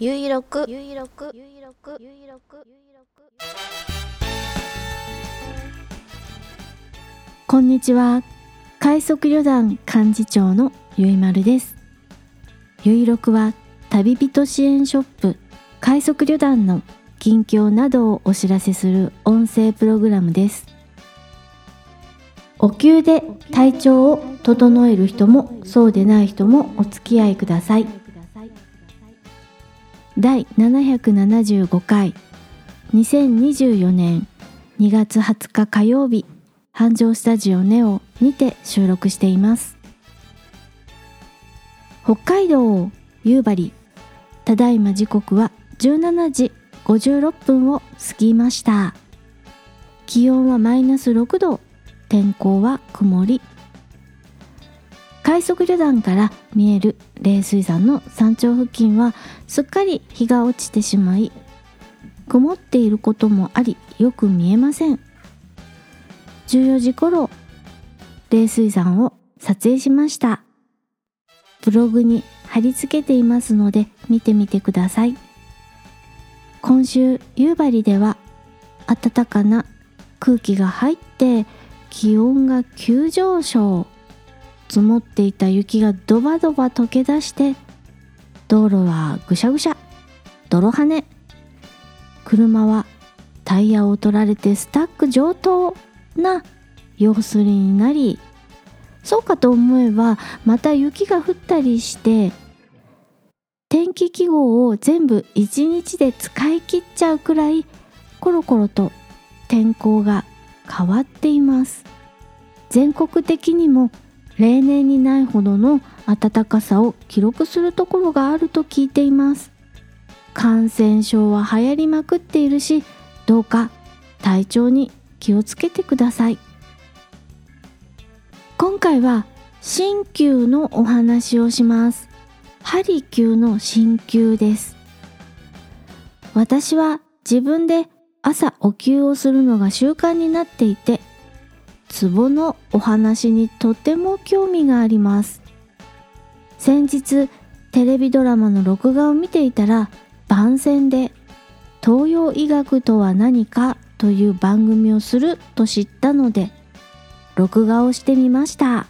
ゆいろくゆいろくゆいろくゆいろくゆいろくこんにちは。快速旅団幹事長のゆいまるです。ゆいろくは旅人支援ショップ。快速旅団の近況などをお知らせする音声プログラムです。お灸で体調を整える人もそうでない人もお付き合いください。第775回。2024年2月20日火曜日。繁盛スタジオネオにて収録しています。北海道夕張。ただいま時刻は17時56分を過ぎました。気温はマイナス6度。天候は曇り。快速旅団から見える冷水山の山頂付近はすっかり日が落ちてしまい曇っていることもありよく見えません。14時頃冷水山を撮影しました。ブログに貼り付けていますので見てみてください。今週夕張では暖かな空気が入って気温が急上昇。積もっていた雪がドバドバ溶け出して道路はぐしゃぐしゃ泥跳ね。車はタイヤを取られてスタック上等な様子になりそうかと思えばまた雪が降ったりして天気記号を全部一日で使い切っちゃうくらいコロコロと天候が変わっています。全国的にも例年にないほどの暖かさを記録するところがあると聞いています。感染症は流行りまくっているしどうか体調に気をつけてください。今回は鍼灸のお話をします。ハリキューの鍼灸です。私は自分で朝お灸をするのが習慣になっていてツボのお話にとても興味があります。先日テレビドラマの録画を見ていたら番宣で東洋医学とは何かという番組をすると知ったので録画をしてみました。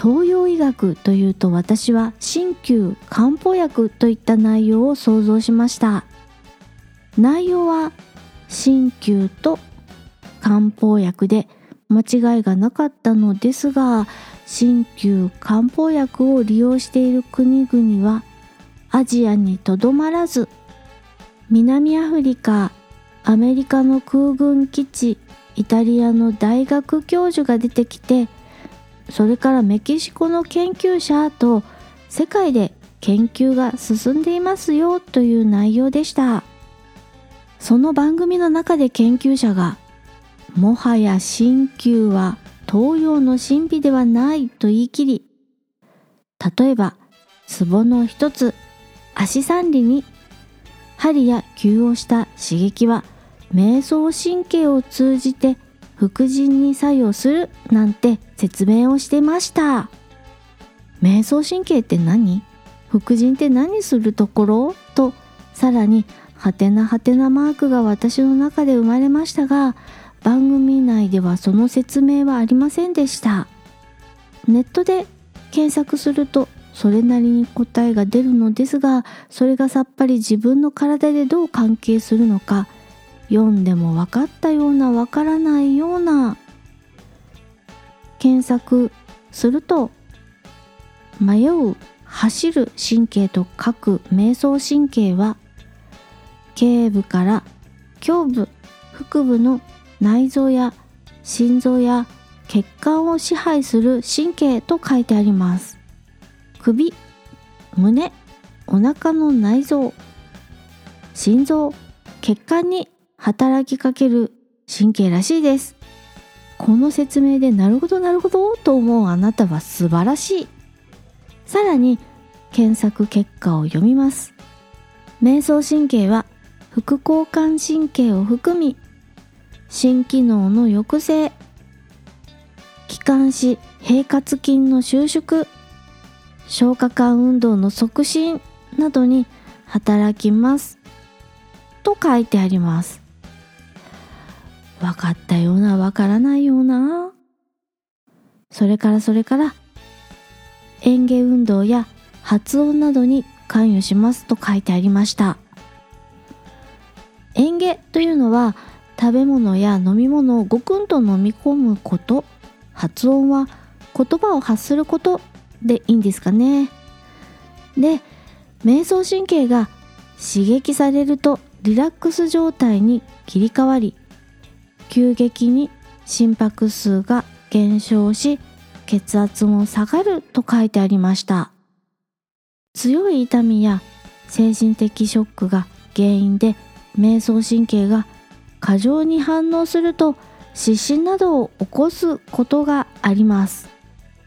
東洋医学というと私は鍼灸漢方薬といった内容を想像しました。内容は鍼灸と漢方薬で間違いがなかったのですが鍼灸漢方薬を利用している国々はアジアにとどまらず南アフリカアメリカの空軍基地イタリアの大学教授が出てきてそれからメキシコの研究者と世界で研究が進んでいますよという内容でした。その番組の中で研究者がもはや鍼灸は東洋の神秘ではないと言い切り例えばツボの一つ足三里に針や灸をした刺激は瞑想神経を通じて副腎に作用するなんて説明をしてました。瞑想神経って何？副腎って何するところ？とさらにハテナハテナマークが私の中で生まれましたが番組内ではその説明はありませんでした。ネットで検索するとそれなりに答えが出るのですがそれがさっぱり自分の体でどう関係するのか読んでも分かったような分からないような検索すると迷う走る神経と書く瞑想神経は頸部から胸部腹部の内臓や心臓や血管を支配する神経と書いてあります。首胸お腹の内臓心臓血管に働きかける神経らしいです。この説明でなるほどなるほどと思うあなたは素晴らしい。さらに検索結果を読みます。瞑想神経は副交感神経を含み心機能の抑制気管支平滑筋の収縮消化管運動の促進などに働きます。と書いてあります。分かったような分からないような。それからそれから園芸運動や発音などに関与しますと書いてありました。園芸というのは食べ物や飲み物をごくんと飲み込むこと。発音は言葉を発することでいいんですかね。で瞑想神経が刺激されるとリラックス状態に切り替わり急激に心拍数が減少し血圧も下がると書いてありました。強い痛みや精神的ショックが原因で瞑想神経が過剰に反応すると失神などを起こすことがあります。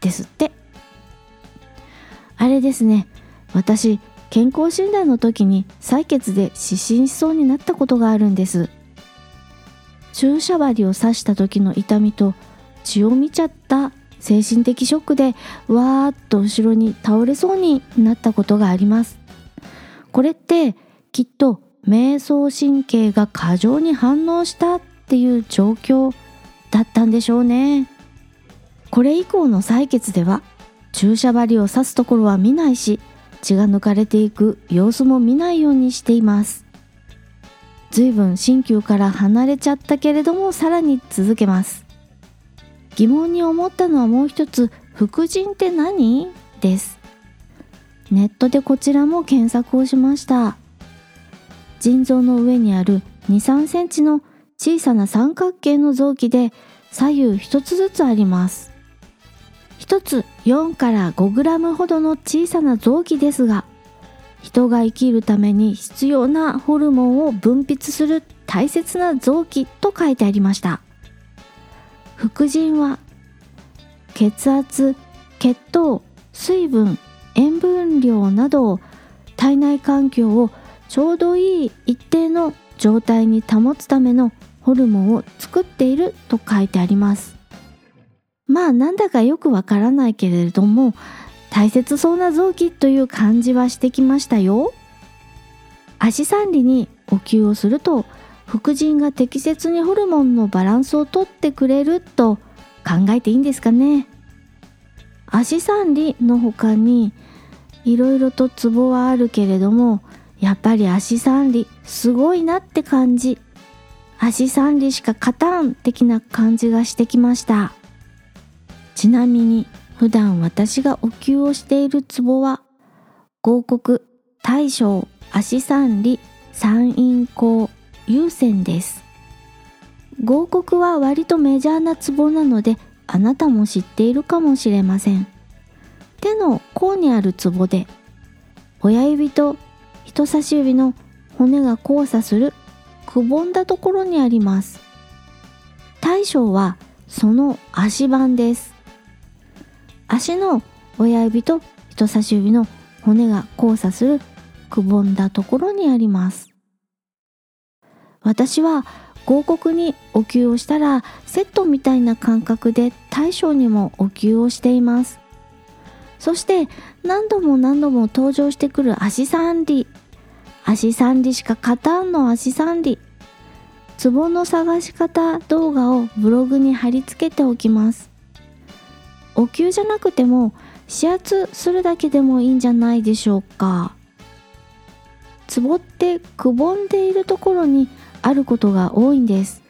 ですって。あれですね。私健康診断の時に採血で失神しそうになったことがあるんです。注射針を刺した時の痛みと血を見ちゃった精神的ショックでわーっと後ろに倒れそうになったことがあります。これってきっと瞑想神経が過剰に反応したっていう状況だったんでしょうね。これ以降の採血では注射針を刺すところは見ないし血が抜かれていく様子も見ないようにしています。随分鍼灸から離れちゃったけれどもさらに続けます。疑問に思ったのはもう一つ。副腎って何？です。ネットでこちらも検索をしました。腎臓の上にある23センチの小さな三角形の臓器で左右一つずつあります。1つ4から5グラムほどの小さな臓器ですが人が生きるために必要なホルモンを分泌する大切な臓器と書いてありました。副腎は血圧血糖水分塩分量など体内環境をちょうどいい一定の状態に保つためのホルモンを作っていると書いてあります。まあなんだかよくわからないけれども大切そうな臓器という感じはしてきましたよ。足三里にお灸をすると副腎が適切にホルモンのバランスをとってくれると考えていいんですかね。足三里の他にいろいろとツボはあるけれどもやっぱり足三里すごいなって感じ。足三里しか勝たん的な感じがしてきました。ちなみに普段私がお灸をしているツボは合谷大将足三里三陰交優先です。合谷は割とメジャーなツボなのであなたも知っているかもしれません。手の甲にあるツボで親指と人差し指の骨が交差するくぼんだところにあります。大将はその足盤です。足の親指と人差し指の骨が交差するくぼんだところにあります。私は合谷にお灸をしたらセットみたいな感覚で大将にもお灸をしています。そして何度も何度も登場してくる足三里足三里しか勝たんの足三里ツボの探し方動画をブログに貼り付けておきます。お灸じゃなくても指圧するだけでもいいんじゃないでしょうか。ツボってくぼんでいるところにあることが多いんです。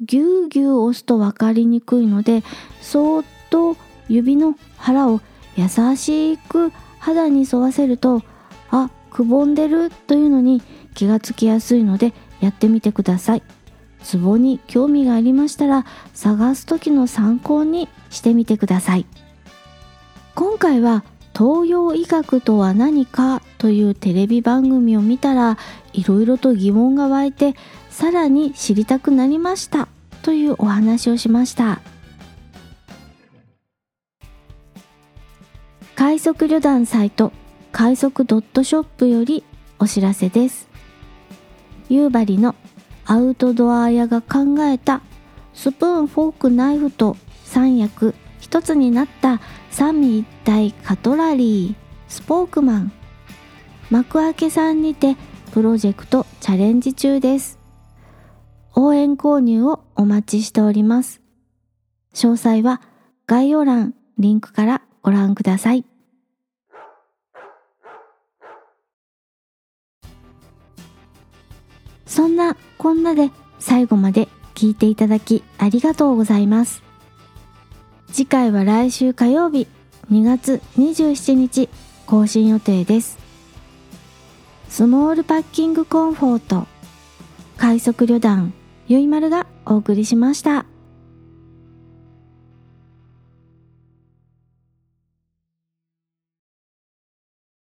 ぎゅうぎゅう押すと分かりにくいのでそーっと指の腹を優しく肌に沿わせるとあくぼんでるというのに気がつきやすいのでやってみてください。ツボに興味がありましたら探す時の参考にしてみてください。今回は東洋医学とは何かというテレビ番組を見たらいろいろと疑問が湧いてさらに知りたくなりましたというお話をしました。快速旅団サイト快速ドットショップよりお知らせです夕張のアウトドア屋が考えたスプーンフォークナイフと三役一つになった三位一体カトラリースポークマン幕開けさんにてプロジェクトチャレンジ中です。応援購入をお待ちしております。詳細は概要欄リンクからご覧ください。そんなこんなで最後まで聞いていただきありがとうございます。次回は来週火曜日2月27日更新予定です。スモールパッキングコンフォート快速旅団ゆいまるがお送りしました。